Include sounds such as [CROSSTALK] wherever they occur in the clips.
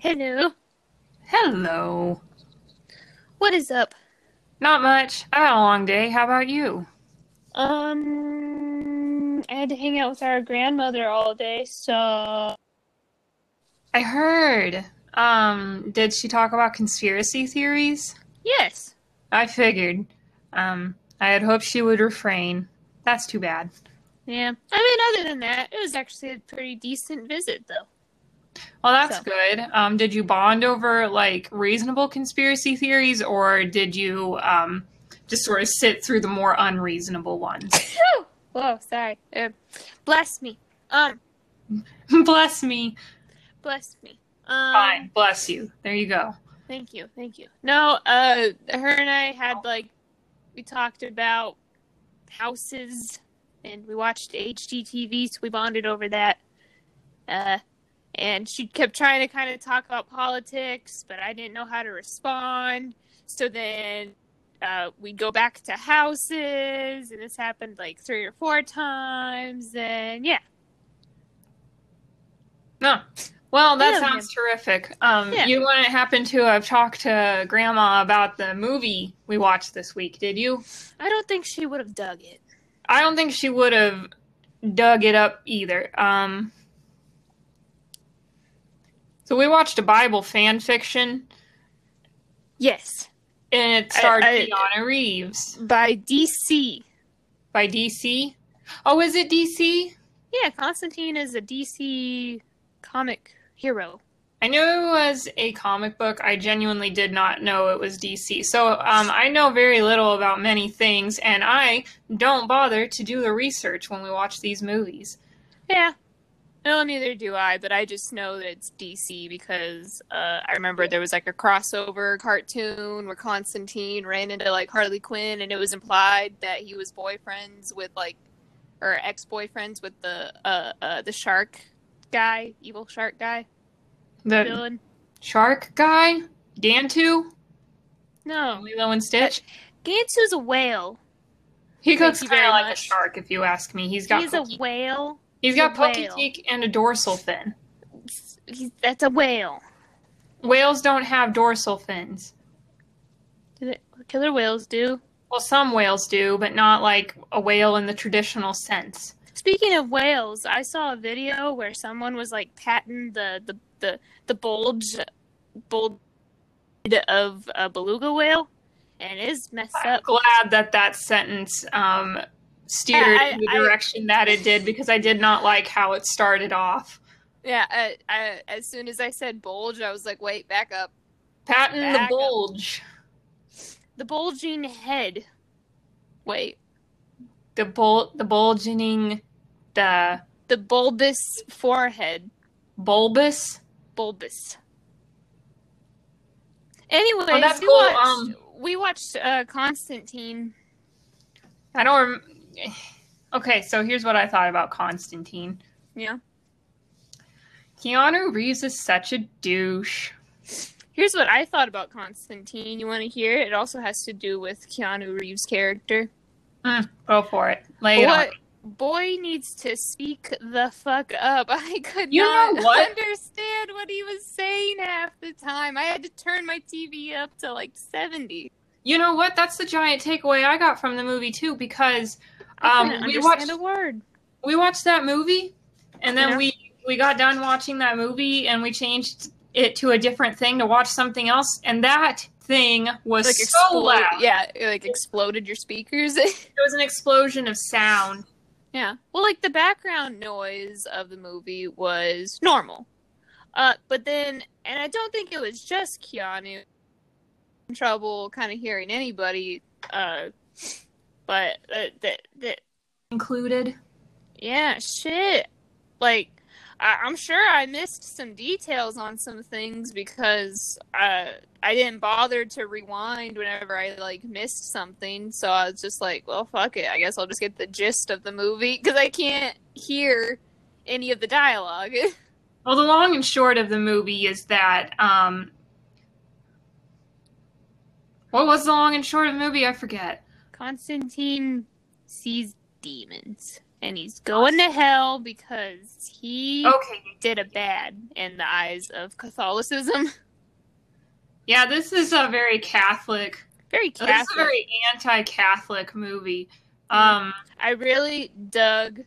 Hello. Hello. What is up? Not much. I had a long day. How about you? Um, I had to hang out with our grandmother all day, so I heard. Um, did she talk about conspiracy theories? yes. I figured. Um, I had hoped she would refrain. That's too bad. Yeah. I mean, other than that, it was actually a pretty decent visit, though. Well, that's So- good. Um, did you bond over like reasonable conspiracy theories, or did you um, just sort of sit through the more unreasonable ones? [LAUGHS] Whoa, sorry. Uh, bless me. Um, [LAUGHS] bless me. bless me. Um, Fine. Bless you. There you go. Thank you, thank you. No, uh, her and I had like we talked about houses, and we watched HGTV, so we bonded over that. Uh, and she kept trying to kind of talk about politics, but I didn't know how to respond. So then uh, we'd go back to houses, and this happened like three or four times, and yeah, No. Well, that Yeah, sounds terrific. Um, Yeah. You wouldn't happen to have talked to Grandma about the movie we watched this week, did you? I don't think she would have dug it. I don't think she would have dug it up either. Um, so we watched a Bible fan fiction, Yes, and it starred I- Keanu Reeves by DC. by DC. Oh, is it DC? Yeah, Constantine is a DC comic hero. I knew it was a comic book. I genuinely did not know it was DC. So um, I know very little about many things, and I don't bother to do the research when we watch these movies. Yeah. No, neither do I, but I just know that it's DC because uh, I remember there was like a crossover cartoon where Constantine ran into like Harley Quinn, and it was implied that he was boyfriends with like, or ex boyfriends with the uh, uh the shark guy, evil shark guy, The villain. shark guy, Gantu, No, Lilo and Stitch. Gantu's a whale. He looks kind very of like much. a shark, if you ask me. He's got He's a whale. He's got pokey teeth and a dorsal fin. He's, that's a whale. Whales don't have dorsal fins. Do they- Killer whales do. Well, some whales do, but not like a whale in the traditional sense. Speaking of whales, I saw a video where someone was like patting the the the, the bulge bulge of a beluga whale, and it is messed I'm up. glad that that sentence um, steered I- in the I- direction that it did because I did not like how it started off. Yeah, I, I, as soon as I said bulge, I was like, wait, back up. Patton the Back up. bulge, The bulging head. Wait, the bul- the bulging, the the bulbous forehead. bulbous. Bulbous. Anyway, Oh, we cool, watched, um, we watched uh, Constantine. I don't. Rem- okay, so here's what I thought about Constantine. Yeah. Keanu Reeves is such a douche. Here's what I thought about Constantine. You want to hear? It also has to do with Keanu Reeves' character. Mm, go for it. Lay it on. Boy needs to speak the fuck up? [LAUGHS] I could You not what? understand what he was saying half the time. I had to turn my TV up to like seventy. You know what? That's the giant takeaway I got from the movie too, because um, we watched a word. we watched that movie, and then Yeah. we we got done watching that movie, and we changed it to a different thing to watch something else, and that thing was Like so explode- loud. Yeah, it, like exploded your speakers. [LAUGHS] It was an explosion of sound. Yeah. Well, like the background noise of the movie was normal. Uh, but then, and I don't think it was just Keanu in trouble kind of hearing anybody. Uh, but uh, that, that, Included. yeah, shit. Like, I, I'm sure I missed some details on some things because uh, I didn't bother to rewind whenever I like missed something. So I was just like, well, fuck it. I guess I'll just get the gist of the movie because I can't hear any of the dialogue. [LAUGHS] Well, the long and short of the movie is that um, what was the long and short of the movie? I forget. Constantine sees demons. and he's going to hell because he Okay. did a bad in the eyes of Catholicism. [LAUGHS] Yeah, this is a very Catholic. Very This is a Catholic. very anti-Catholic movie. Um, I really dug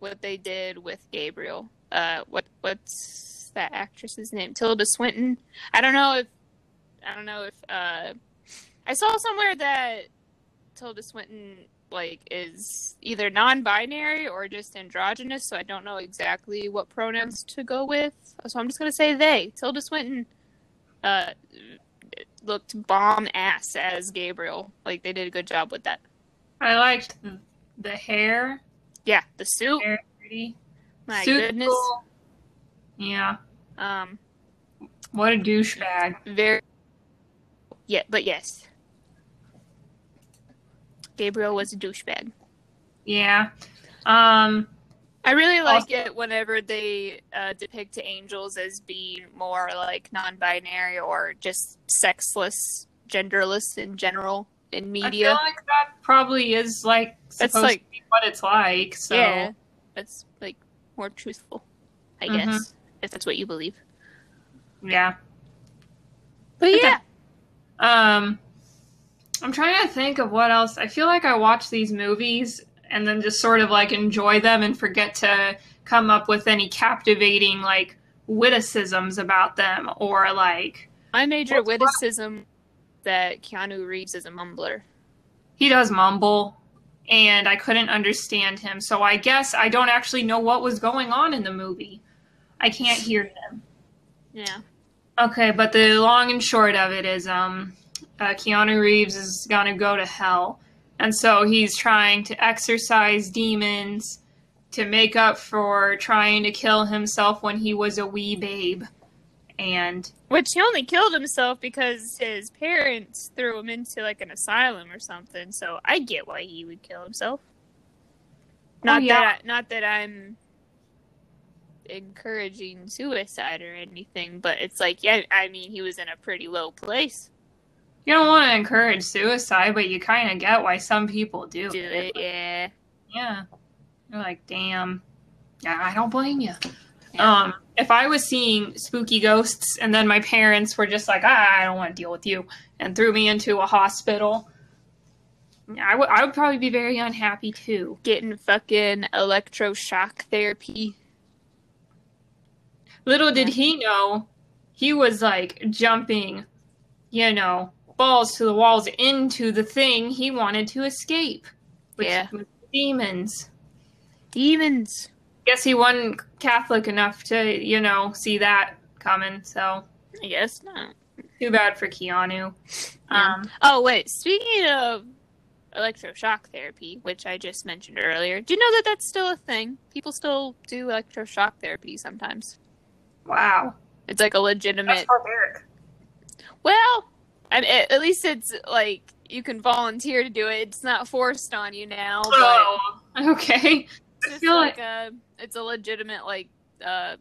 what they did with Gabriel. Uh, what what's that actress's name? Tilda Swinton. I don't know if I don't know if uh, I saw somewhere that Tilda Swinton like is either non-binary or just androgynous. So I don't know exactly what pronouns to go with. So I'm just gonna say they. Tilda Swinton uh, looked bomb ass as Gabriel. Like they did a good job with that. I liked the, the hair. Yeah, the suit. Very pretty. My Suit's goodness. cool. Yeah. Um, What a douchebag. very. Yeah, but yes. Gabriel was a douchebag. Yeah. Um, I really like it whenever they uh, depict angels as being more like non-binary or just sexless, genderless in general in I media. feel like that probably is like That's supposed like- to be what it's like. So Yeah, that's like more truthful, I Mhm. guess, if that's what you believe. yeah. But Okay. yeah, Um, I'm trying to think of what else. I feel like I watch these movies and then just sort of like enjoy them and forget to come up with any captivating like witticisms about them or like my major witticism that Keanu Reeves is a mumbler. he does mumble and I couldn't understand him. So I guess I don't actually know what was going on in the movie. I can't hear him. Yeah. Okay, but the long and short of it is, um, uh, Keanu Reeves is gonna go to hell, and so he's trying to exorcise demons to make up for trying to kill himself when he was a wee babe. And Which he only killed himself because his parents threw him into like an asylum or something. So I get why he would kill himself. Not Oh, yeah. that I, not that I'm encouraging suicide or anything, but it's like yeah, I mean he was in a pretty low place. You don't want to encourage suicide, but you kind of get why some people do. Do it, yeah. Yeah, you're like, damn. Yeah, I don't blame you. Yeah. Um, if I was seeing spooky ghosts and then my parents were just like, ah, I don't want to deal with you, and threw me into a hospital, I would I would probably be very unhappy too. Getting fucking electroshock therapy. Little did he know, he was like jumping, you know, balls to the walls into the thing he wanted to escape. Which Yeah. was demons. Demons. Guess he wasn't Catholic enough to, you know, see that coming, so I guess not. too bad for Keanu. Yeah. Um, Oh wait, speaking of electroshock therapy, which I just mentioned earlier, do you know that that's still a thing? People still do electroshock therapy sometimes. wow. It's like a legitimate. barbaric. Well, I mean, at least it's like you can volunteer to do it. It's not forced on you now, Oh, okay. it's I just feel like a it's a legitimate like uh,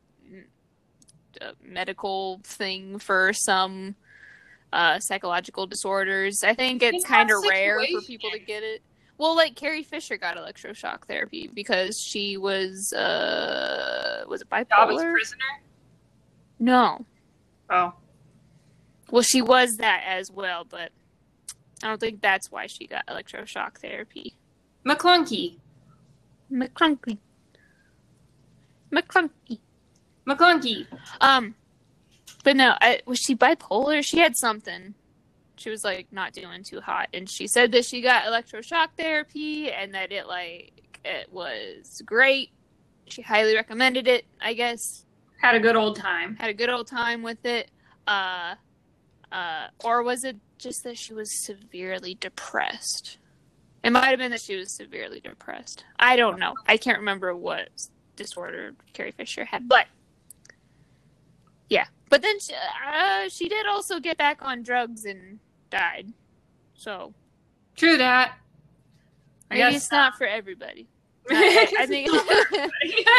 medical thing for some uh psychological disorders. I think it's In kind of rare for people to get it. Well, like Carrie Fisher got electroshock therapy because she was uh was it bipolar? prisoner. No. Oh, Well, she was that as well, but I don't think that's why she got electroshock therapy. McClunky. McClunky. McClunky. McClunky. Um, but no, I, was she bipolar? She had something. She was like not doing too hot, and she said that she got electroshock therapy and that it like it was great. She highly recommended it. I guess Had a good old time. had a good old time with it. Uh, uh, or was it just that she was severely depressed? It might have been that she was severely depressed. I don't know. I can't remember what disorder Carrie Fisher had, but yeah. But then she, uh, she did also get back on drugs and died. So True that. I maybe guess it's not for everybody. I, [LAUGHS] I think [LAUGHS] yeah.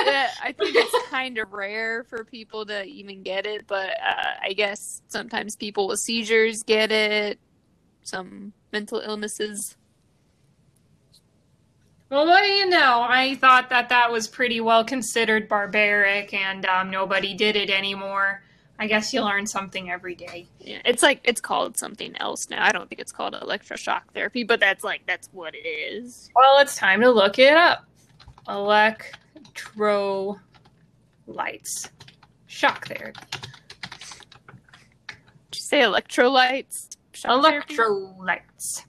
yeah, [LAUGHS] I think it's kind of rare for people to even get it, but uh, I guess sometimes people with seizures get it. Some mental illnesses. Well, what do you know? I thought that that was pretty well considered barbaric, and um, nobody did it anymore. I guess you learn something every day. Yeah, it's like it's called something else now. I don't think it's called electroshock therapy, but that's like that's what it is. Well, it's time to look it up. Electro lights, shock therapy. Did you say electrolytes? Shock? Electrolytes.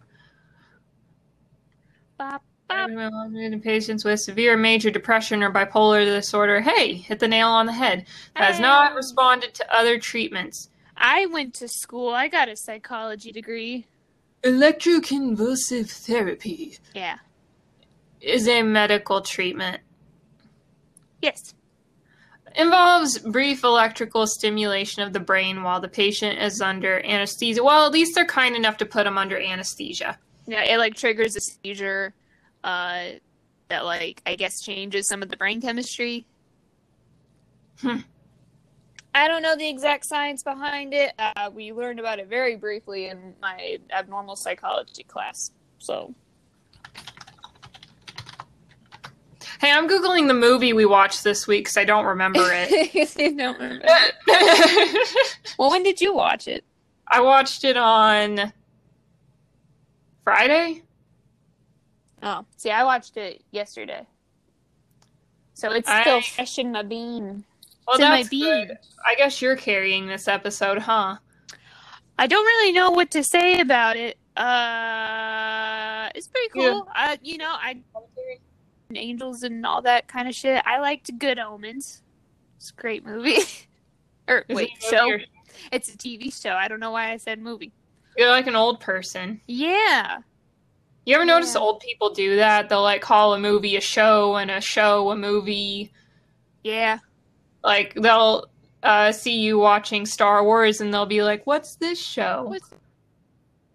Bop, bop. In patients with severe major depression or bipolar disorder, hey, hit the nail on the head. Has not responded to other treatments. I went to school. I got a psychology degree. Electroconvulsive therapy Yeah. Is a medical treatment. Yes. Involves brief electrical stimulation of the brain while the patient is under anesthesia. Well, at least they're kind enough to put them under anesthesia. Yeah, it like triggers a seizure uh that like I guess changes some of the brain chemistry. Hmm. I don't know the exact science behind it. Uh, we learned about it very briefly in my abnormal psychology class. So Hey, I'm googling the movie we watched this week because I don't remember it. [LAUGHS] I don't remember. [LAUGHS] well, when did you watch it? I watched it on Friday. Oh, see, I watched it yesterday, so it's still I- fresh in my bean. Well, It's in my that's bean. good. I guess you're carrying this episode, huh? I don't really know what to say about it. Uh, it's pretty cool. Uh, you know, I angels and all that kind of shit. I liked Good Omens. It's a great movie. [LAUGHS] or Is wait, movie show? or- It's a TV show. I don't know why I said movie. You're like an old person. Yeah. You ever notice Yeah. old people do that? They'll like call a movie a show and a show a movie. Yeah. Like they'll uh, see you watching Star Wars and they'll be like, "What's this show?" What's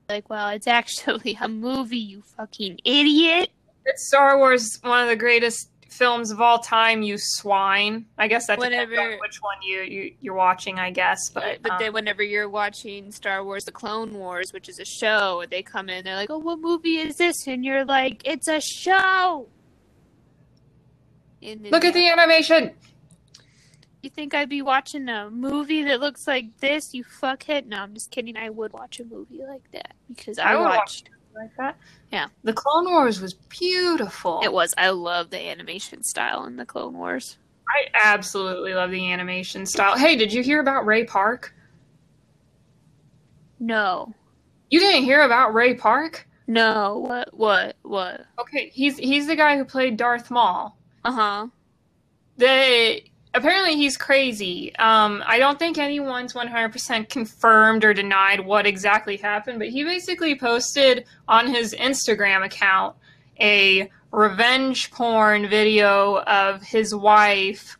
like, well, it's actually a movie, you fucking idiot. It's Star Wars, one of the greatest films of all time. You swine. I guess that depends on which one you, you you're watching. I guess, but But, um, then whenever you're watching Star Wars The Clone Wars, which is a show, they come in, they're like, oh, what movie is this? And you're like, it's a show. Look at the animation. You think I'd be watching a movie that looks like this, you fuckhead? No, I'm just kidding. I would watch a movie like that because I, I would watch watched. Like that. Yeah. The Clone Wars was beautiful. It was. I love the animation style in the Clone Wars. I absolutely love the animation style. Hey, did you hear about Ray Park? No, You didn't hear about Ray Park? no. What? What? What? Okay, he's he's the guy who played Darth Maul. Uh huh. The apparently he's crazy. Um, I don't think anyone's one hundred percent confirmed or denied what exactly happened, but he basically posted on his Instagram account a revenge porn video of his wife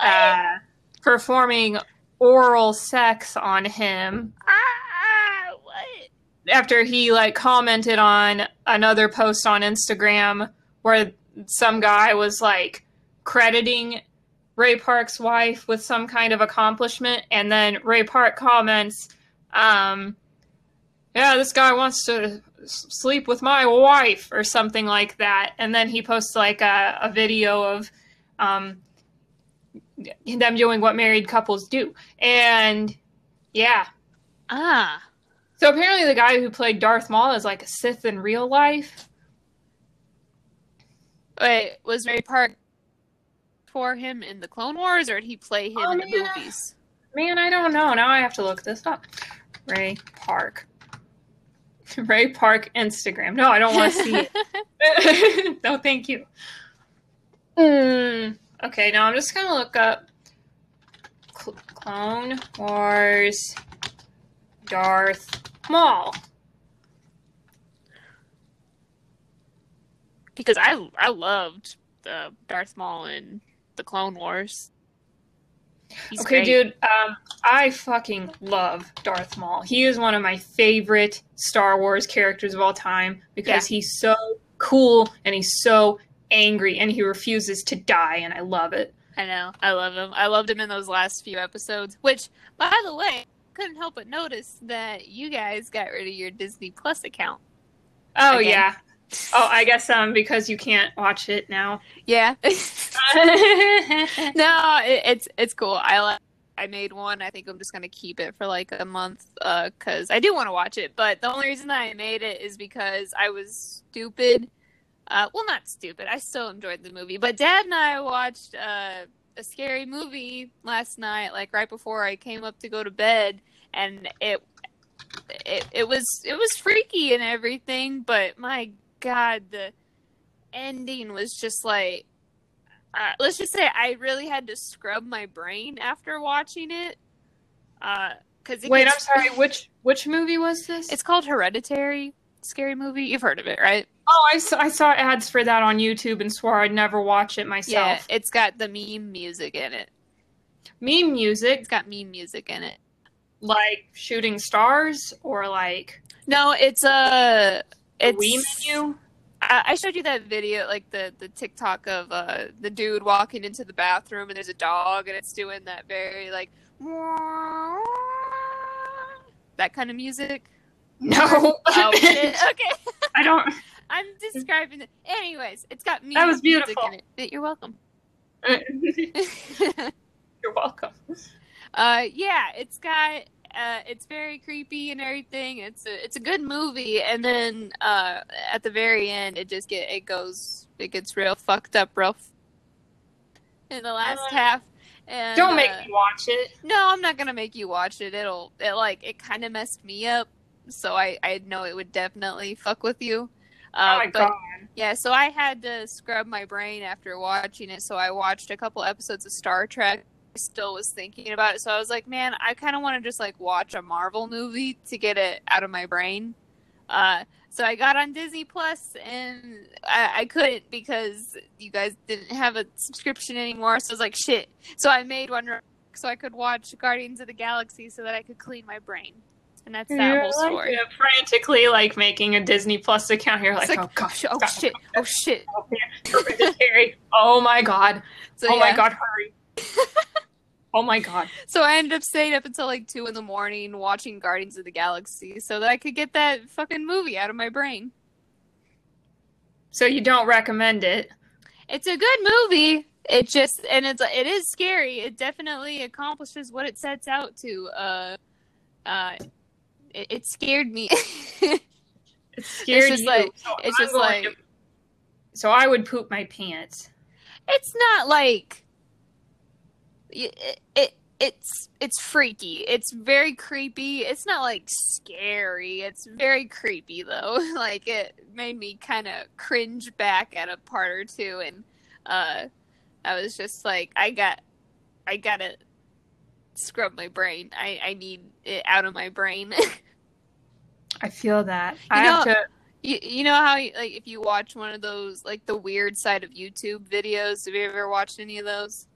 uh, performing oral sex on him ah, what? after he like commented on another post on Instagram where some guy was like crediting Ray Park's wife with some kind of accomplishment and then Ray Park comments um yeah this guy wants to sleep with my wife or something like that and then he posts like a, a video of um them doing what married couples do and yeah Ah, so apparently, the guy who played Darth Maul is like a Sith in real life. wait. Was Ray Park for him in the Clone Wars, or did he play him Oh, in the yeah. movies? Man, I don't know. Now I have to look this up. Ray Park. [LAUGHS] Ray Park Instagram. No, I don't want to see it. [LAUGHS] [LAUGHS] no, thank you. Mm, okay, now I'm just gonna look up Cl- Clone Wars Darth Maul. because I I loved the Darth Maul in the Clone Wars. He's okay, great. dude. Um, I fucking love Darth Maul. He is one of my favorite Star Wars characters of all time because he's so cool and he's so angry and he refuses to die, and I love it. I know. I love him. I loved him in those last few episodes. Which, by the way, couldn't help but notice that you guys got rid of your Disney Plus account. Oh Again. yeah, Oh, I guess um because you can't watch it now. Yeah. [LAUGHS] [LAUGHS] no, it, it's it's cool. I like. I made one. I think I'm just gonna keep it for like a month because I do want to watch it. But the only reason that I made it is because I was stupid. Uh, well, not stupid. I still enjoyed the movie. But Dad and I watched uh, a scary movie last night, like right before I came up to go to bed, and it it it was it was freaky and everything. But my God, the ending was just like uh, let's just say I really had to scrub my brain after watching it. Because uh, wait, gets... I'm sorry. Which which movie was this? It's called Hereditary. Scary movie. You've heard of it, right? Oh, I saw, I saw ads for that on YouTube and swore I'd never watch it myself. Yeah, it's got the meme music in it. Meme music. It's got meme music in it. Like shooting stars or like. No, it's a. It's Wii menu. I showed you that video, like the the TikTok of uh, the dude walking into the bathroom and there's a dog and it's doing that very like [LAUGHS] that kind of music. No. [LAUGHS] oh. [LAUGHS] Okay. I don't. I'm describing it. Anyways, it's got me. That was beautiful. In it. You're welcome. You're welcome. Uh, yeah, it's got uh, it's very creepy and everything. It's a it's a good movie, and then uh, at the very end, it just get it goes it gets real fucked up, real f- in the last uh, half. And, don't make uh, me watch it. No, I'm not gonna make you watch it. It'll it like it kind of messed me up, so I I know it would definitely fuck with you. Uh, oh my but, god! Yeah, so I had to scrub my brain after watching it. So I watched a couple episodes of Star Trek still was thinking about it. So I was like, man, I kind of want to just like watch a Marvel movie to get it out of my brain. Uh, so I got on Disney Plus and I, I, couldn't because you guys didn't have a subscription anymore. So I was like, shit. So I made one so I could watch Guardians of the Galaxy so that I could clean my brain. And that's that You're whole story. Frantically like making a Disney Plus account. You're like, like oh gosh, oh, shit, oh shit. [LAUGHS] oh my god. So, oh yeah. my god, hurry. [LAUGHS] Oh my god! So I ended up staying up until like two in the morning watching Guardians of the Galaxy so that I could get that fucking movie out of my brain. So you don't recommend it? It's a good movie. It just and it's it is scary. It definitely accomplishes what it sets out to. Uh, uh, it, it scared me. [LAUGHS] it scared it's just you. like so it's I'm just like. To... So I would poop my pants. It's not like it, it it's it's freaky. It's very creepy. It's not like scary. It's very creepy though. [LAUGHS] like it made me kind of cringe back at a part or two and uh I was just like I got I got to scrub my brain. I I need it out of my brain. [LAUGHS] I feel that. You I know, have to you, you know how like if you watch one of those like the weird side of YouTube videos, have you ever watched any of those?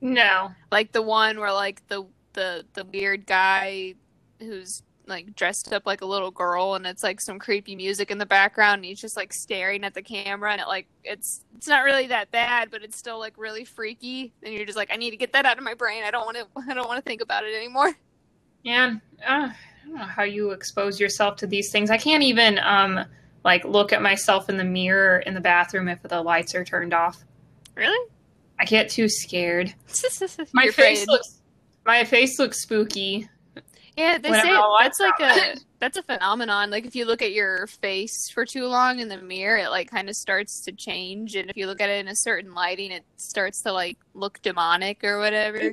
No. Like the one where like the the the weird guy who's like dressed up like a little girl and it's like some creepy music in the background and he's just like staring at the camera and it like it's it's not really that bad but it's still like really freaky and you're just like I need to get that out of my brain. I don't want to [LAUGHS] I don't want to think about it anymore. Yeah. Uh, I don't know how you expose yourself to these things. I can't even um like look at myself in the mirror in the bathroom if the lights are turned off. Really? I get too scared. [LAUGHS] my You're face afraid. looks my face looks spooky. Yeah, they say that's like a that's a phenomenon. Like if you look at your face for too long in the mirror, it like kind of starts to change, and if you look at it in a certain lighting, it starts to like look demonic or whatever.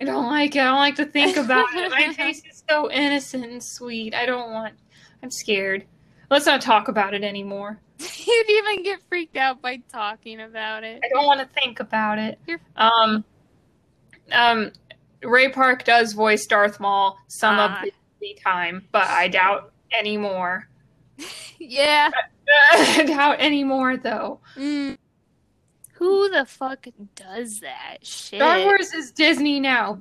I don't like it. I don't like to think about it. My [LAUGHS] face is so innocent and sweet. I don't want. I'm scared. Let's not talk about it anymore. [LAUGHS] You'd even get freaked out by talking about it. I don't want to think about it. Um, um, Ray Park does voice Darth Maul some of ah. the time, but I doubt anymore. [LAUGHS] yeah. [LAUGHS] I doubt anymore, though. Mm. Who the fuck does that shit? Star Wars is Disney now.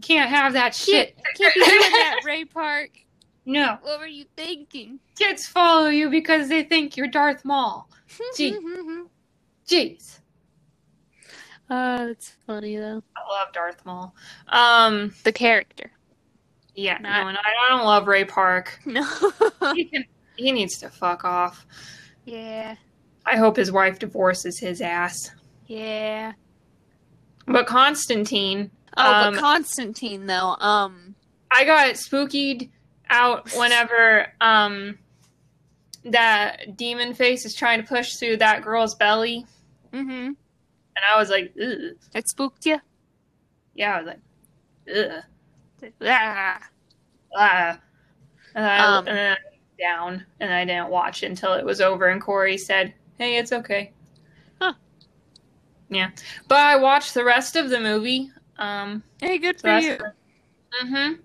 Can't have that shit. Can't, can't be doing that, Ray Park. No. What were you thinking? Kids follow you because they think you're Darth Maul. Gee. [LAUGHS] Jeez. Uh, that's funny though. I love Darth Maul. Um, the character. Yeah, Not... no, I don't love Ray Park. [LAUGHS] No. he can. He needs to fuck off. Yeah. I hope his wife divorces his ass. Yeah. But Constantine, Oh, Um, but Constantine though, um I got spookied out whenever um that demon face is trying to push through that girl's belly, mm-hmm. and I was like, Ugh. It spooked you? yeah, I was like, Ugh. Ah. ah. And, I, Um, and then I down, and I didn't watch until it was over, and Corey said, "Hey, it's okay." Huh. Yeah, but I watched the rest of the movie. Um, Hey, good so for you. Mm-hmm.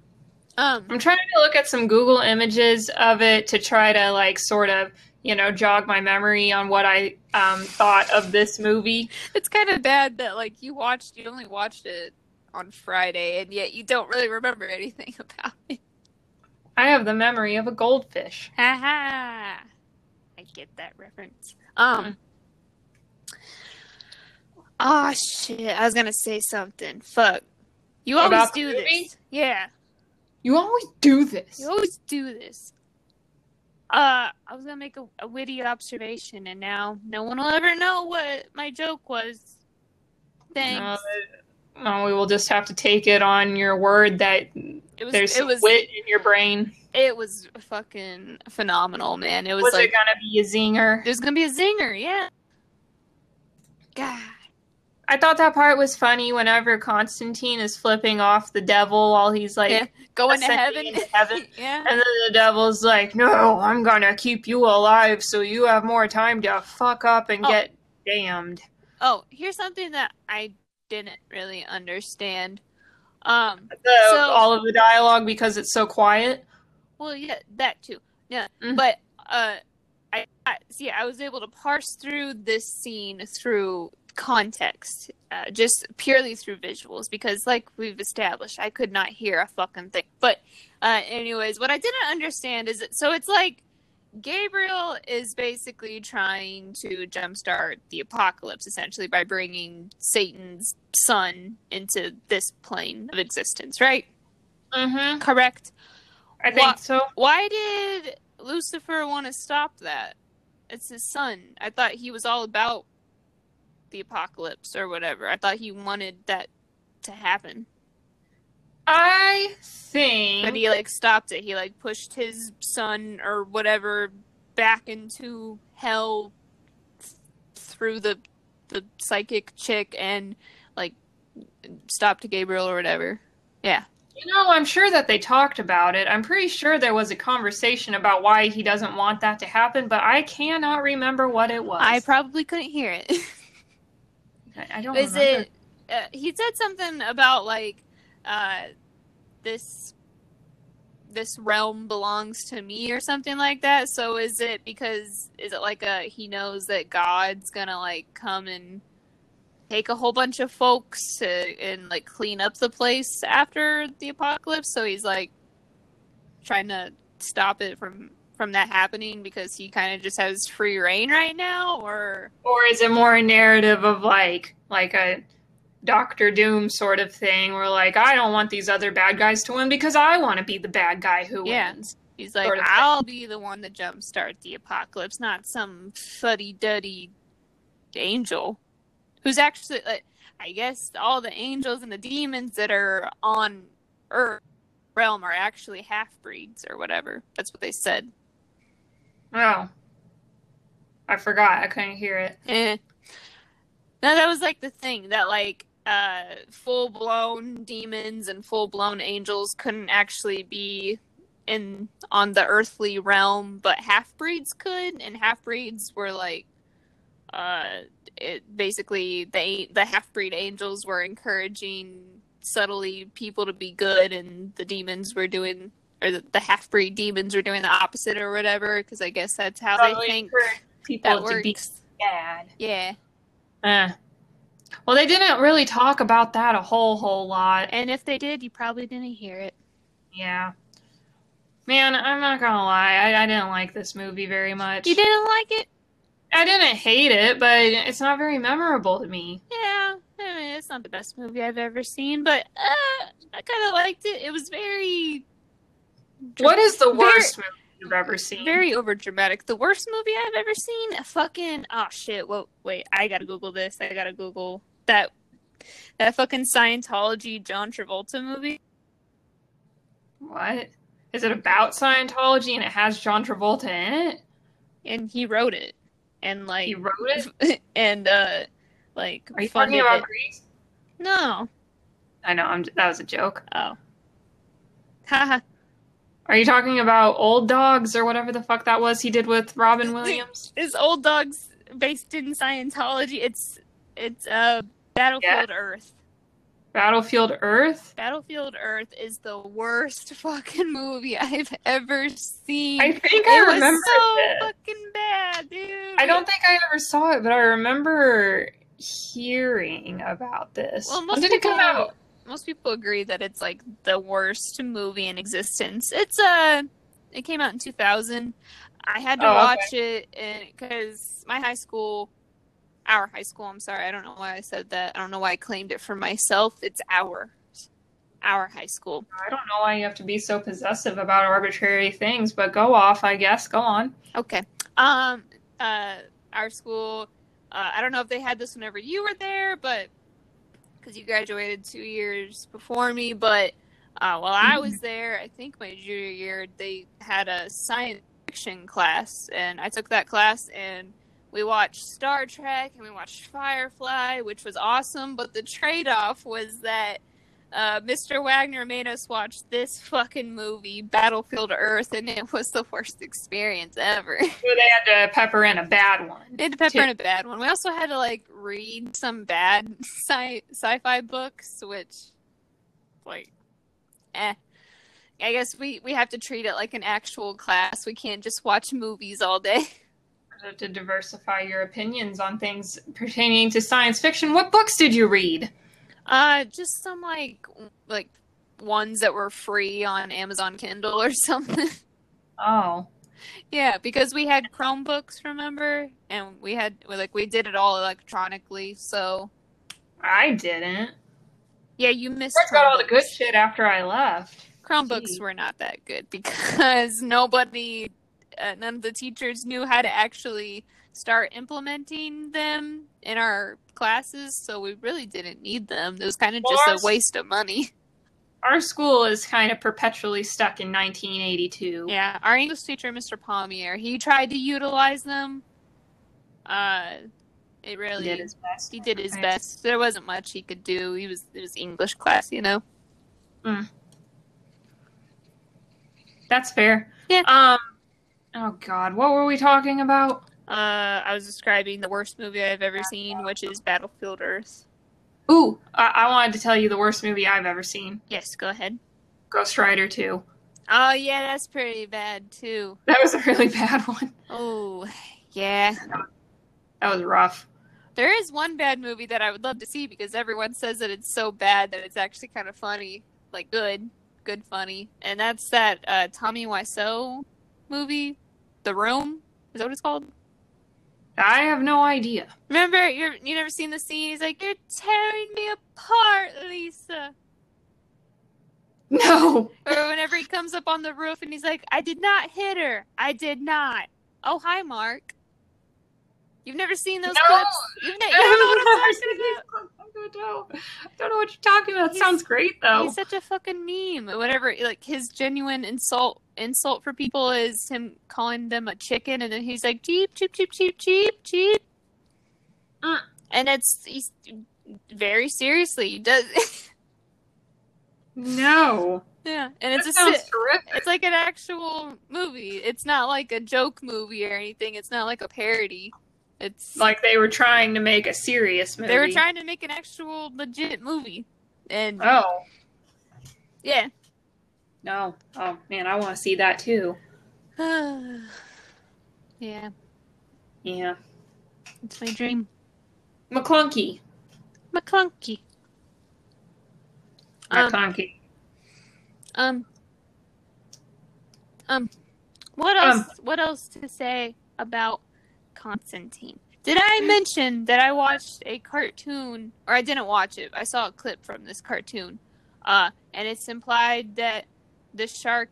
Um I'm trying to look at some Google images of it to try to like sort of you know jog my memory on what I um, thought of this movie. it's kind of bad that like you watched you only watched it on Friday and yet you don't really remember anything [LAUGHS] about it. I have the memory of a goldfish. Haha. I get that reference. Um. Oh shit! I was gonna say something. Fuck. You always do this. Yeah, You always do this. you always do this. Uh, I was gonna make a, a witty observation, and now no one will ever know what my joke was. Thanks. Uh, well, we will just have to take it on your word that it was. there's was. wit in your brain. It was fucking phenomenal, man. It was, Was, like it gonna be a zinger? there's gonna be a zinger. Yeah. God. I thought that part was funny whenever Constantine is flipping off the devil while he's like, Yeah. Going to heaven. heaven. [LAUGHS] yeah. and then the devil's like, "No, I'm gonna keep you alive so you have more time to fuck up and Oh. get damned." Oh, here's something that I didn't really understand. Um, The, So- all of the dialogue because it's so quiet. well, yeah, that too. Yeah, Mhm. but uh, I, I see. I was able to parse through this scene through context, uh, just purely through visuals, because, like we've established, I could not hear a fucking thing. But, uh, anyways, what I didn't understand is that so it's like Gabriel is basically trying to jumpstart the apocalypse essentially by bringing Satan's son into this plane of existence, right? Mm-hmm. Correct. I think Wha- so. Why did Lucifer want to stop that? It's his son. I thought he was all about the apocalypse or whatever. I thought he wanted that to happen. I think. But he like stopped it. He like pushed his son or whatever back into hell through the the psychic chick and like stopped Gabriel or whatever. Yeah. You know, I'm sure that they talked about it. I'm pretty sure there was a conversation about why he doesn't want that to happen, but I cannot remember what it was. I probably couldn't hear it. [LAUGHS] I, I don't know. Is remember. it? Uh, he said something about like uh, this this realm belongs to me or something like that. So is it because is it like a he knows that God's gonna like come and take a whole bunch of folks to, and like clean up the place after the apocalypse? So he's like trying to stop it from from that happening because he kind of just has free reign right now, or Or is it more a narrative of like like a Doctor Doom sort of thing where like I don't want these other bad guys to win because I want to be the bad guy who Yeah. wins. He's like, sort of. I'll be the one to jumpstart the apocalypse, not some fuddy duddy angel who's actually, like, I guess, all the angels and the demons that are on Earth realm are actually half breeds or whatever. That's what they said. Oh. I forgot. I couldn't hear it. Eh. No, that was like the thing that like uh full blown demons and full blown angels couldn't actually be in on the earthly realm, but half breeds could, and half breeds were like uh it basically they the half breed angels were encouraging subtly people to be good and the demons were doing or the, the half breed demons were doing the opposite or whatever because I guess that's how Probably they think people that to works. be bad. Yeah. Eh. Well, they didn't really talk about that a whole whole lot. And if they did, you probably didn't hear it. Yeah. Man, I'm not gonna lie. I, I didn't like this movie very much. You didn't like it? I didn't hate it, but it's not very memorable to me. Yeah. I mean, it's not the best movie I've ever seen, but uh, I kind of liked it. It was very. What is the Very- worst movie you've ever seen. very over dramatic. The worst movie I've ever seen. Fucking oh shit. Well, wait. I gotta Google this. I gotta Google that. That fucking Scientology John Travolta movie. What? Is it about Scientology and it has John Travolta in it? and he wrote it and like He wrote it? [LAUGHS] and uh like Are you talking about it. Grease? no I know, I'm, that was a joke. oh haha Are you talking about Old Dogs or whatever the fuck that was he did with Robin Williams? is old dogs based in scientology it's it's uh battlefield earth Battlefield Earth? battlefield earth is the worst [LAUGHS] fucking movie i've ever seen I think I it remember so it. fucking bad dude I don't think I ever saw it, but I remember hearing about this. Well, when did it come out? Most people agree that it's like the worst movie in existence. It's uh it came out in 2000. I had to Oh, okay. watch it because my high school our high school, I'm sorry, I don't know why I said that. I don't know why I claimed it for myself. It's our our high school. I don't know why you have to be so possessive about arbitrary things, but go off, I guess. Go on. Okay. Um uh our school uh, I don't know if they had this whenever you were there, but because you graduated two years before me, but uh, while I was [LAUGHS] there, I think my junior year, they had a science fiction class, and I took that class, and we watched Star Trek and we watched Firefly, which was awesome. But the trade off was that uh, Mr. Wagner made us watch this fucking movie, Battlefield Earth, and it was the worst experience ever. [LAUGHS] So they had to pepper in a bad one. They had to pepper Two. in a bad one. We also had to like read some bad [LAUGHS] sci sci-fi books, which, like, eh. I guess we we have to treat it like an actual class. We can't just watch movies all day. [LAUGHS] To diversify your opinions on things pertaining to science fiction, what books did you read? Uh, just some like like ones that were free on Amazon Kindle or [LAUGHS] something. Oh, yeah, because we had Chromebooks, remember, and we had like we did it all electronically. So I didn't. yeah, you missed. I got all the good shit after I left. Chromebooks Gee. were not that good [LAUGHS] because nobody, uh, none of the teachers knew how to actually start implementing them in our classes, so we really didn't need them. It was kind of Well, just a waste of money. Our school is kind of perpetually stuck in 1982. Yeah, our English teacher, Mr. Palmier, he tried to utilize them. Uh, it He really did his best. he did his Right. best. There wasn't much he could do. He was it was English class, you know. That's fair. Yeah. Um. Oh God, what were we talking about? Uh, I was describing the worst movie I've ever seen, which is Battlefield Earth. Ooh, I, I wanted to tell you the worst movie I've ever seen. Yes, go ahead. Ghost Rider 2. Oh yeah, that's pretty bad too. That was a really [LAUGHS] bad one. Oh yeah. That was rough. There is one bad movie that I would love to see because everyone says that it's so bad that it's actually kind of funny, like good, good funny, and that's that uh, Tommy Wiseau movie, The Room. Is that what it's called? I have no idea. Remember, you're you never seen the scene? He's like, "You're tearing me apart, Lisa." No. Or whenever he comes up on the roof and he's like, "I did not hit her. I did not." Oh, hi, Mark. You've never seen those No. clips? You've ne- you don't know what I'm talking about. I don't know. I don't know what you're talking about. He's- sounds great though. He's such a fucking meme. Whatever, like his genuine insult insult for people is him calling them a chicken, and then he's like cheap, cheap, cheap, cheap, cheap, cheap, Mm. and it's he's very seriously he does. [LAUGHS] No. yeah, and it's that a sounds terrific. it's like an actual movie. It's not like a joke movie or anything. It's not like a parody. It's Like they were trying to make a serious movie. they were trying to make an actual legit movie, and Oh yeah. no. Oh man, I want to see that too. [SIGHS] yeah, Yeah. it's my dream. McClunky. McClunky. Um, McClunky. Um. Um. What Um. else? What else to say about Constantine? Did I mention that I watched a cartoon, or I didn't watch it? I saw a clip from this cartoon, uh, and it's implied that the shark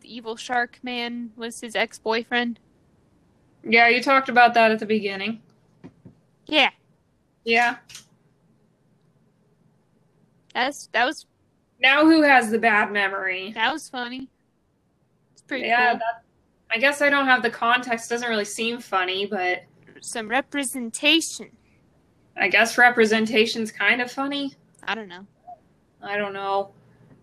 the evil shark man was his ex boyfriend. Yeah, you talked about that at the beginning. Yeah, Yeah. that's that was Now who has the bad memory? that was funny. It's pretty Yeah, cool. that, I guess I don't have the context. Doesn't really seem funny, but Some representation. I guess representation's kind of funny. I don't know. I don't know.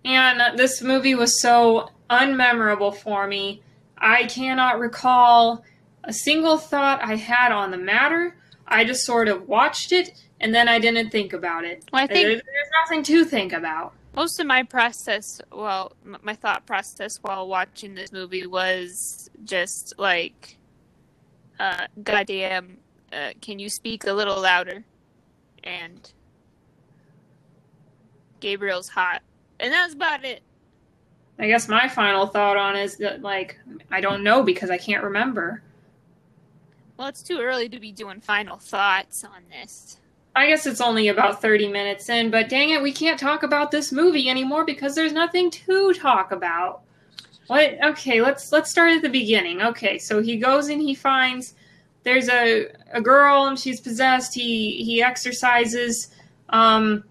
And this movie was so unmemorable for me. I cannot recall a single thought I had on the matter. I just sort of watched it and then I didn't think about it. Well, I think There's nothing to think about. Most of my process, well, my thought process while watching this movie was just like, uh, goddamn, uh, can you speak a little louder? And Gabriel's hot, and that's about it. I guess my final thought on is that, like, I don't know because I can't remember. Well, it's too early to be doing final thoughts on this. I guess it's only about 30 minutes in, but dang it, we can't talk about this movie anymore because there's nothing to talk about. What? Okay, let's let's start at the beginning. Okay, so he goes and he finds there's a a girl and she's possessed. He he exercises. Um,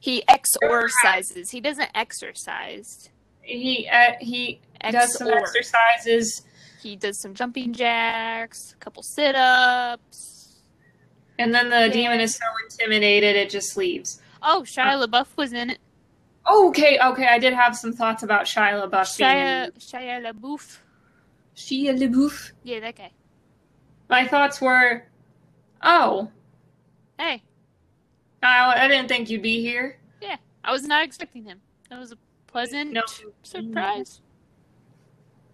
He exorcises. He doesn't exercise. he uh, he does some exercises, He does some jumping jacks, a couple sit ups. And then the demon is so intimidated it just leaves. Oh, Shia uh, LaBeouf was in it. Oh, Okay, okay, I did have some thoughts about Shia LaBeouf. Shia, Shia LaBeouf. Shia LaBeouf. Yeah, that guy. My thoughts were, oh, Hey, I, I didn't think you'd be here. Yeah, I was not expecting him. That was a pleasant No. surprise.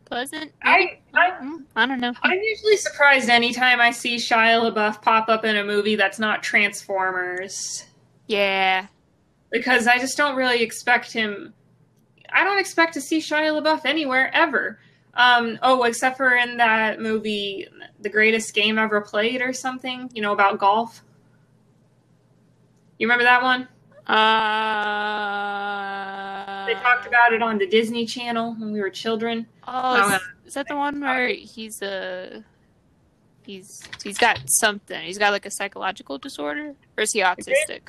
Pleasant. I, I Mm, I don't know. I'm usually surprised anytime I see Shia LaBeouf pop up in a movie that's not Transformers Yeah. because I just don't really expect him. I don't expect to see Shia LaBeouf anywhere ever. Um, oh, except for in that movie, The Greatest Game Ever Played or something, you know, about golf. You remember that one? Uh. They talked about it on the Disney Channel when we were children. Oh, is, is that the one where he's a he's he's got something? He's got like a psychological disorder, or is he autistic?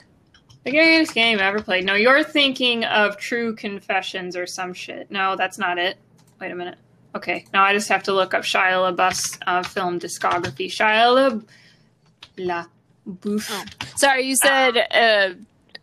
The greatest game I ever played. No, you're thinking of Tru Confessions or some shit. No, that's not it. Wait a minute. Okay, now I just have to look up Shia LaBeouf's uh, film discography. Shia La, LaBeouf. Oh. Sorry, you said uh,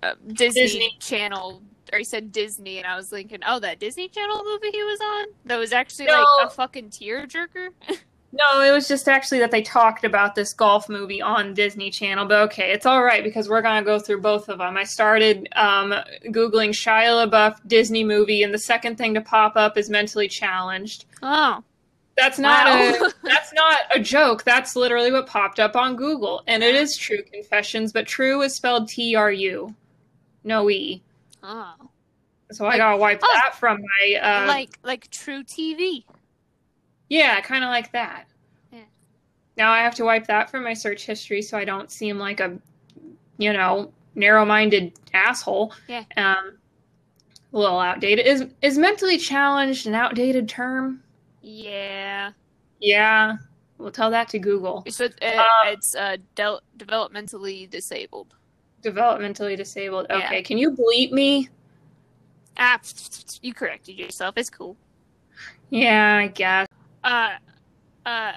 uh, Disney, Disney. Channel, or you said Disney, and I was thinking, oh, that Disney Channel movie he was on that was actually No. like a fucking tearjerker. [LAUGHS] No, it was just actually that they talked about this golf movie on Disney Channel. But okay, it's all right because we're gonna go through both of them. I started um, googling Shia LaBeouf Disney movie, and the second thing to pop up is mentally challenged. oh, That's not Wow. a [LAUGHS] that's not a joke. That's literally what popped up on Google, and it is Tru Confessions, but True is spelled T R U, no E. oh, So I gotta wipe Oh. that from my uh, like like truTV. yeah, kind of like that. Yeah. Now I have to wipe that from my search history so I don't seem like a, you know, narrow-minded asshole. Yeah. Um, a little outdated. Is is mentally challenged an outdated term? Yeah, Yeah, we'll tell that to Google. it's uh, Um, it's uh, del- developmentally disabled. Developmentally disabled. Yeah. Okay, can you bleep me? Ah, you corrected yourself. It's cool. Yeah, I guess. Uh, uh,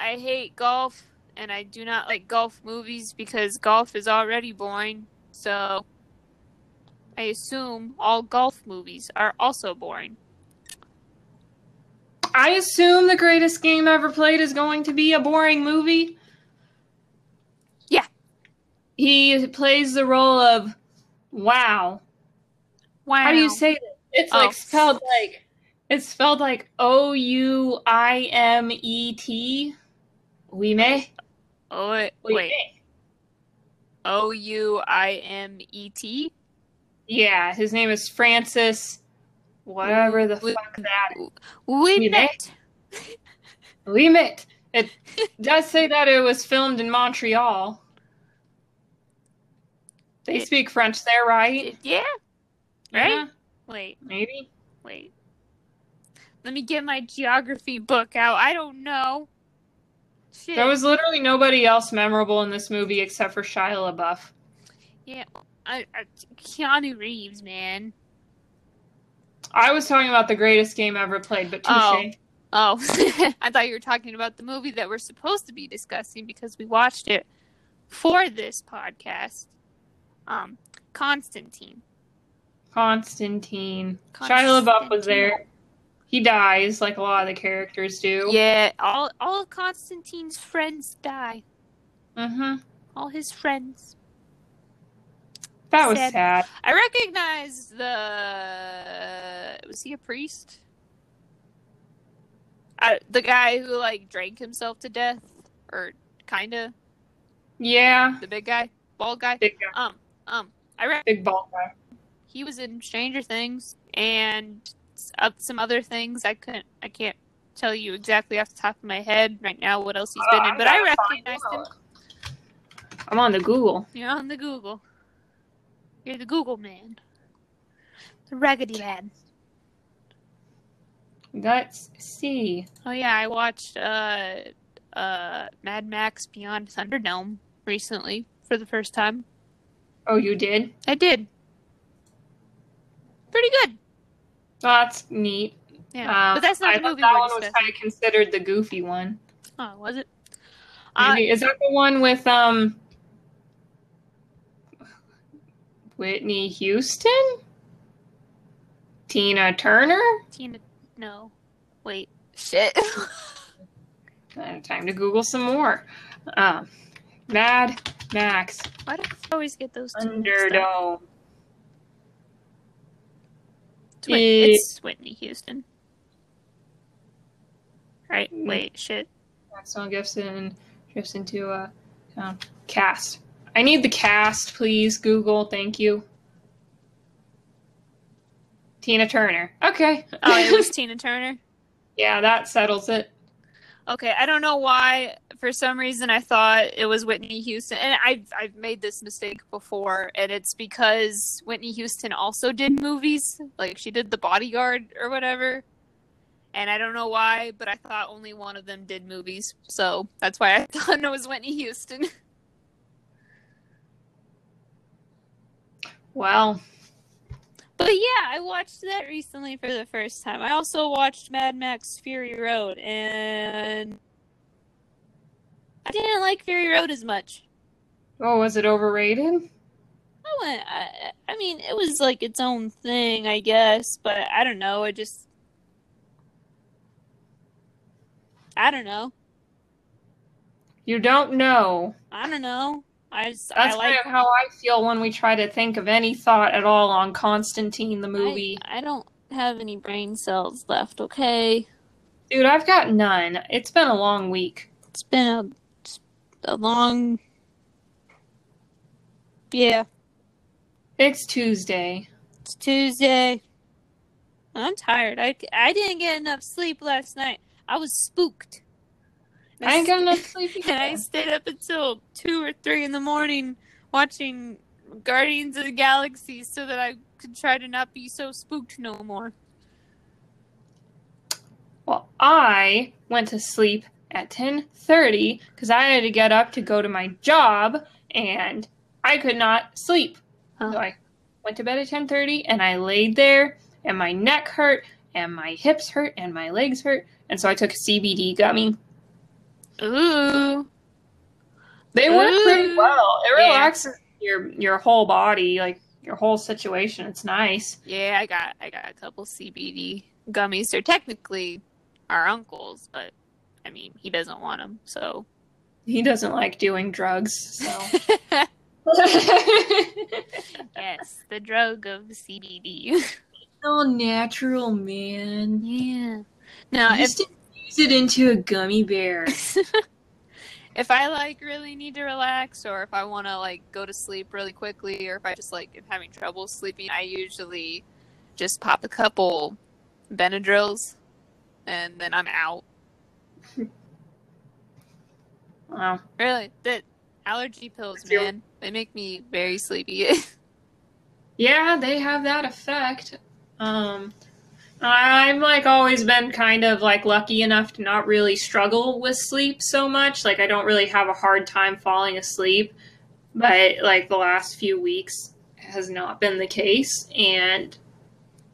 I hate golf, and I do not like golf movies because golf is already boring. So, I assume all golf movies are also boring. I assume the greatest game ever played is going to be a boring movie. He plays the role of wow. Wow. How do you say that? It's Oh. like spelled like it's spelled like O U I M E T. We may. Oh wait, wait. O U I M E T. Yeah, his name is Francis. Whatever the We- fuck that is. We We met. We met. It does say that it was filmed in Montreal. They It- speak French there, right? Yeah. Right. Yeah, Wait. maybe. Wait. Let me get my geography book out. I don't know. Shit. There was literally nobody else memorable in this movie except for Shia LaBeouf. yeah, I, I, Keanu Reeves, man. I was talking about the greatest game ever played, but touche. Oh. Oh, [LAUGHS] I thought you were talking about the movie that we're supposed to be discussing because we watched it for this podcast. Um, Constantine. Constantine. Shia LaBeouf was there. He dies like a lot of the characters do. Yeah, all all of Constantine's friends die. Mm-hmm. All his friends. That was Sad. sad. I recognize the. Was he a priest? Uh, the guy who like drank himself to death, or kinda Yeah. the big guy, bald guy. Big guy. Um, um, I read Big bald guy. he was in Stranger Things and uh, some other things. I couldn't, I can't tell you exactly off the top of my head right now what else he's been in, but I gotta recognized him. I'm on the Google. You're on the Google. You're the Google man. The Raggedy Man. Let's see. Oh yeah, I watched uh uh Mad Max Beyond Thunderdome recently for the first time. Oh, you did? I did. Pretty good. That's neat. Yeah. Um, but that's not I the movie that one was kind of considered the goofy one. Oh, was it? Uh, Is that the one with um Whitney Houston? Tina Turner? Tina no. Wait. Shit. [LAUGHS] Uh, time to Google some more. Um, Mad Max Why do I always get those two? Thunderdome. It's, Whit- Eh. it's Whitney Houston. Right? Mm. Wait, shit. Maxwell Gibson drifts into a um, cast. I need the cast, please. Google, thank you. Tina Turner. Okay. Oh, it was [LAUGHS] Tina Turner. yeah, that settles it. Okay, I don't know why. For some reason, I thought it was Whitney Houston, and I've I've made this mistake before, and it's because Whitney Houston also did movies, like she did The Bodyguard or whatever. And I don't know why, but I thought only one of them did movies, so that's why I [LAUGHS] thought it was Whitney Houston. Well, But yeah, I watched that recently for the first time. I also watched Mad Max Fury Road, and I didn't like Fury Road as much. oh, was it overrated? I went. I, I mean, it was like its own thing, I guess. But I don't know. I just. I don't know. You don't know. I don't know. I just. That's I like. kind of how I feel when we try to think of any thought at all on Constantine the movie. I, I don't have any brain cells left. Okay. Dude, I've got none. It's been a long week. It's been a, a long. Yeah. It's Tuesday. It's Tuesday. I'm tired. I, I didn't get enough sleep last night. I was spooked. I ain't got enough sleep And [LAUGHS] I stayed up until two or three in the morning watching Guardians of the Galaxy so that I could try to not be so spooked no more. Well, I went to sleep at 10:30 cuz I had to get up to go to my job and I could not sleep. Huh. So I went to bed at 10:30 and I laid there and my neck hurt and my hips hurt and my legs hurt and so I took a CBD gummy. Ooh. They work pretty well. It Yeah. relaxes your your whole body, like your whole situation. It's nice. Yeah, I got I got a couple CBD gummies. They're technically our uncle's, but I mean, he doesn't want them, so. He doesn't like doing drugs, so. [LAUGHS] yes, the drug of CBD. all natural, man. yeah. Now, if Used to use it into a gummy bear. [LAUGHS] if I like really need to relax or if I want to like go to sleep really quickly or if I just like am having trouble sleeping, I usually just pop a couple Benadryls and then I'm out. Wow. Really, the allergy pills, Feel- man, they make me very sleepy. [LAUGHS] Yeah, they have that effect. Um, I'm like always been kind of like lucky enough to not really struggle with sleep so much. Like I don't really have a hard time falling asleep, but like the last few weeks has not been the case and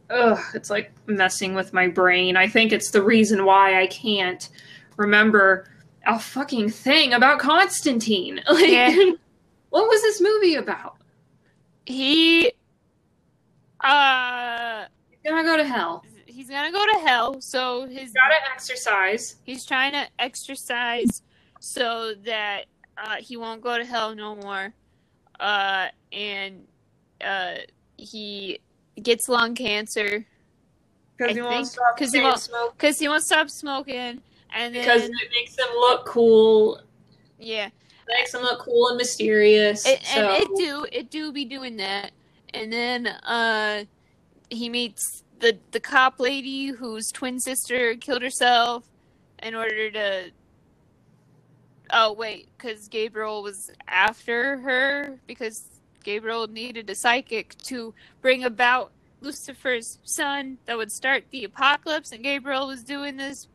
ugh, it's like messing with my brain. I think it's the reason why I can't remember a fucking thing about Constantine. [LAUGHS] Like Yeah. [LAUGHS] what was this movie about? He, uh, He's gonna go to hell. he's gonna go to hell. So his Gotta exercise. he's trying to exercise so that uh, he won't go to hell no more. Uh, and uh, he gets lung cancer Because I he won't stop 'cause he chain won't- smoke. because he won't stop smoking. And then Because it makes them look cool. yeah, It makes them look cool and mysterious. It, so and it do it do be doing that, and then uh, he meets the the cop lady whose twin sister killed herself in order to. Oh wait, because Gabriel was after her because Gabriel needed a psychic to bring about Lucifer's son that would start the apocalypse, and Gabriel was doing this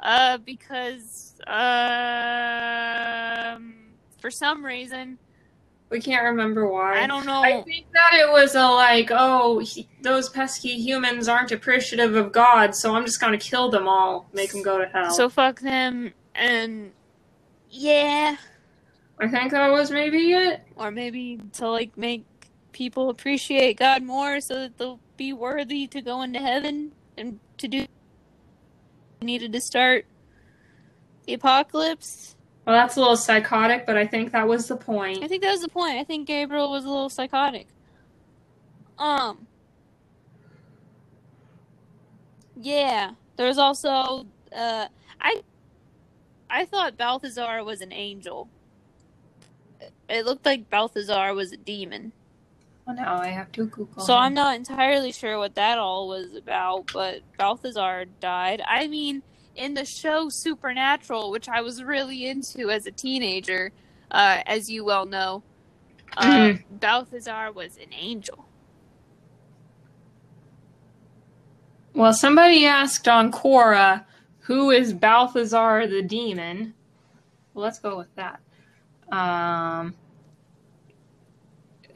uh because um for some reason we can't remember why. I don't know. I think that it was a like, oh, he, those pesky humans aren't appreciative of God, so I'm just gonna kill them all, make them go to hell. So fuck them and yeah, I think that was maybe it. or maybe to like make people appreciate God more so that they'll be worthy to go into heaven and to do needed to start the apocalypse. Well, that's a little psychotic, but I think that was the point. I think that was the point. I think Gabriel was a little psychotic. Um. Yeah, there was also uh, I I thought Balthazar was an angel. It looked like Balthazar was a demon. Well, now I have to Google. So him. I'm not entirely sure what that all was about, but Balthazar died. I mean, in the show Supernatural, which I was really into as a teenager, uh, as you well know, uh, Mhm. Balthazar was an angel. Well, somebody asked on Quora, who is Balthazar the demon? Well, let's go with that. Um,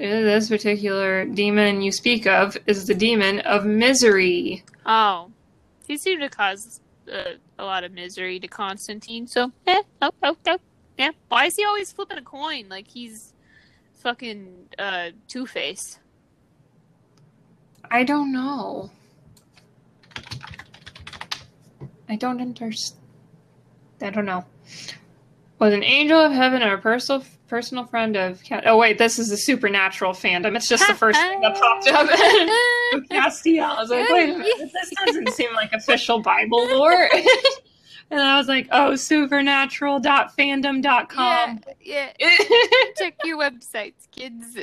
this particular demon you speak of is the demon of misery. Oh, he seemed to cause uh, a lot of misery to Constantine. So, eh, oh, oh, oh, yeah. Why is he always flipping a coin like he's fucking uh, Two Face? I don't know. I don't understand. I don't know. Was an angel of heaven or a personal personal friend of Oh wait, this is the supernatural fandom. It's just the first thing that [LAUGHS] popped up. [LAUGHS] [LAUGHS] Castiel. I was like, wait a minute, this doesn't seem like official Bible lore. and I was like, oh, supernatural.fandom.com. Yeah, yeah. Check your websites, kids.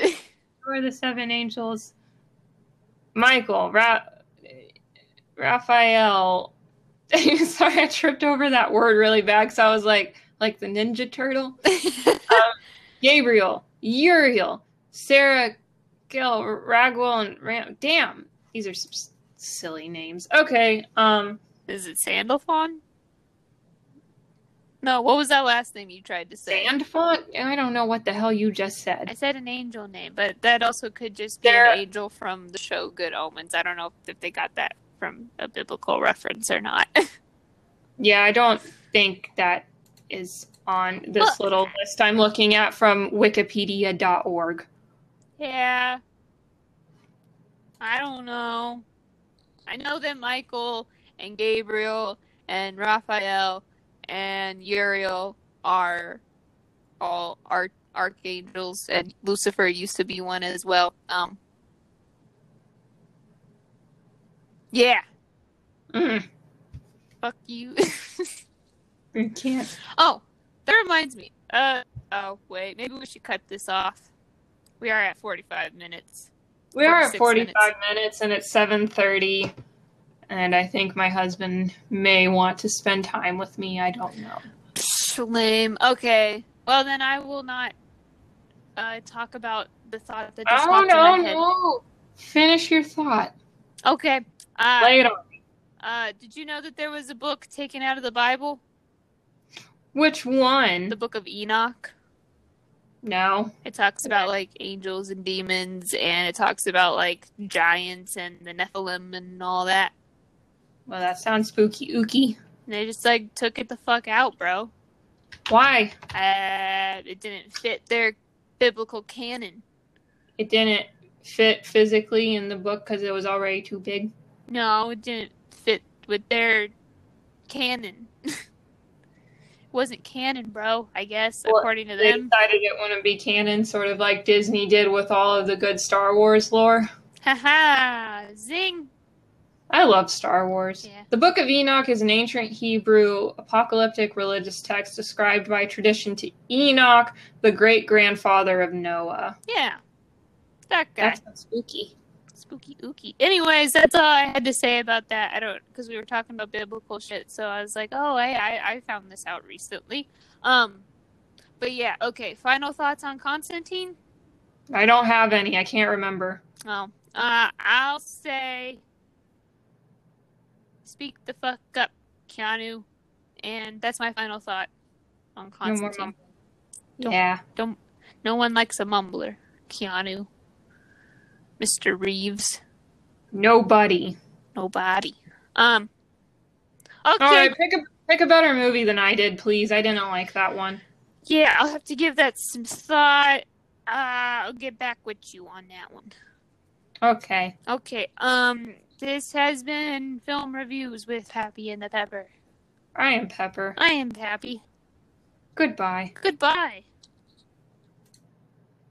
Who are the seven angels? Michael, Ra- Raphael. Sorry, I tripped over that word really bad because I was like, like the Ninja Turtle. Gabriel, Uriel, Sarah, Gil, Ragwell, and Ram. Damn, these are some s- silly names. Okay, um, Is it Sandalphon? No, what was that last name you tried to say? Sandfont. I don't know what the hell you just said. I said. an angel name, but that also could just be There- an angel from the show Good Omens. I don't know if they got that from a biblical reference or not. [LAUGHS] Yeah, I don't think that is on this little list I'm looking at from Wikipedia.org. yeah. I don't know. I know that Michael and Gabriel and Raphael and Uriel are all arch- archangels, and Lucifer used to be one as well. Um. Yeah. Mm, Fuck you. [LAUGHS] you can't. oh, that reminds me. Uh oh, wait. Maybe we should cut this off. We are at forty-five minutes. We are at 45 minutes. and it's 7:30 and I think my husband may want to spend time with me. I don't know. Lame. Okay. Well, then I will not uh, talk about the thought that just Oh popped in no, my head. no. Finish your thought. Okay. Uh, Lay it on. Uh, did you know that there was a book taken out of the Bible, Which one? the Book of Enoch? No. It talks about like angels and demons, and it talks about like giants and the Nephilim and all that. Well, that sounds spooky ooky. And they just like took it the fuck out, bro. Why? Uh, it didn't fit their biblical canon. It didn't fit physically in the book because it was already too big. No, it didn't fit with their canon. Wasn't canon, bro. I guess Well, according to They them. decided it wouldn't be canon, sort of like Disney did with all of the good Star Wars lore. Haha! Zing! I love Star Wars. Yeah. The Book of Enoch is an ancient Hebrew apocalyptic religious text described by tradition to Enoch, the great grandfather of Noah. Yeah, that guy. That's spooky. Spooky ooky. Anyways, that's all I had to say about that. I don't because we were talking about biblical shit, so I was like, oh, I, I I found this out recently. Um, but yeah, okay. Final thoughts on Constantine? I don't have any. I can't remember. Oh, uh, I'll say, speak the fuck up, Keanu, and that's my final thought on No more Constantine. mum- Yeah. Don't. No one likes a mumbler, Keanu. Mr. Reeves, Nobody. nobody. Um. Okay. All right, pick a pick a better movie than I did, please. I didn't like that one. Yeah, I'll have to give that some thought. Uh, I'll get back with you on that one. Okay. Okay. Um, this has been film reviews with Happy and the Pepper. I am Pepper. I am Happy. Goodbye. Goodbye.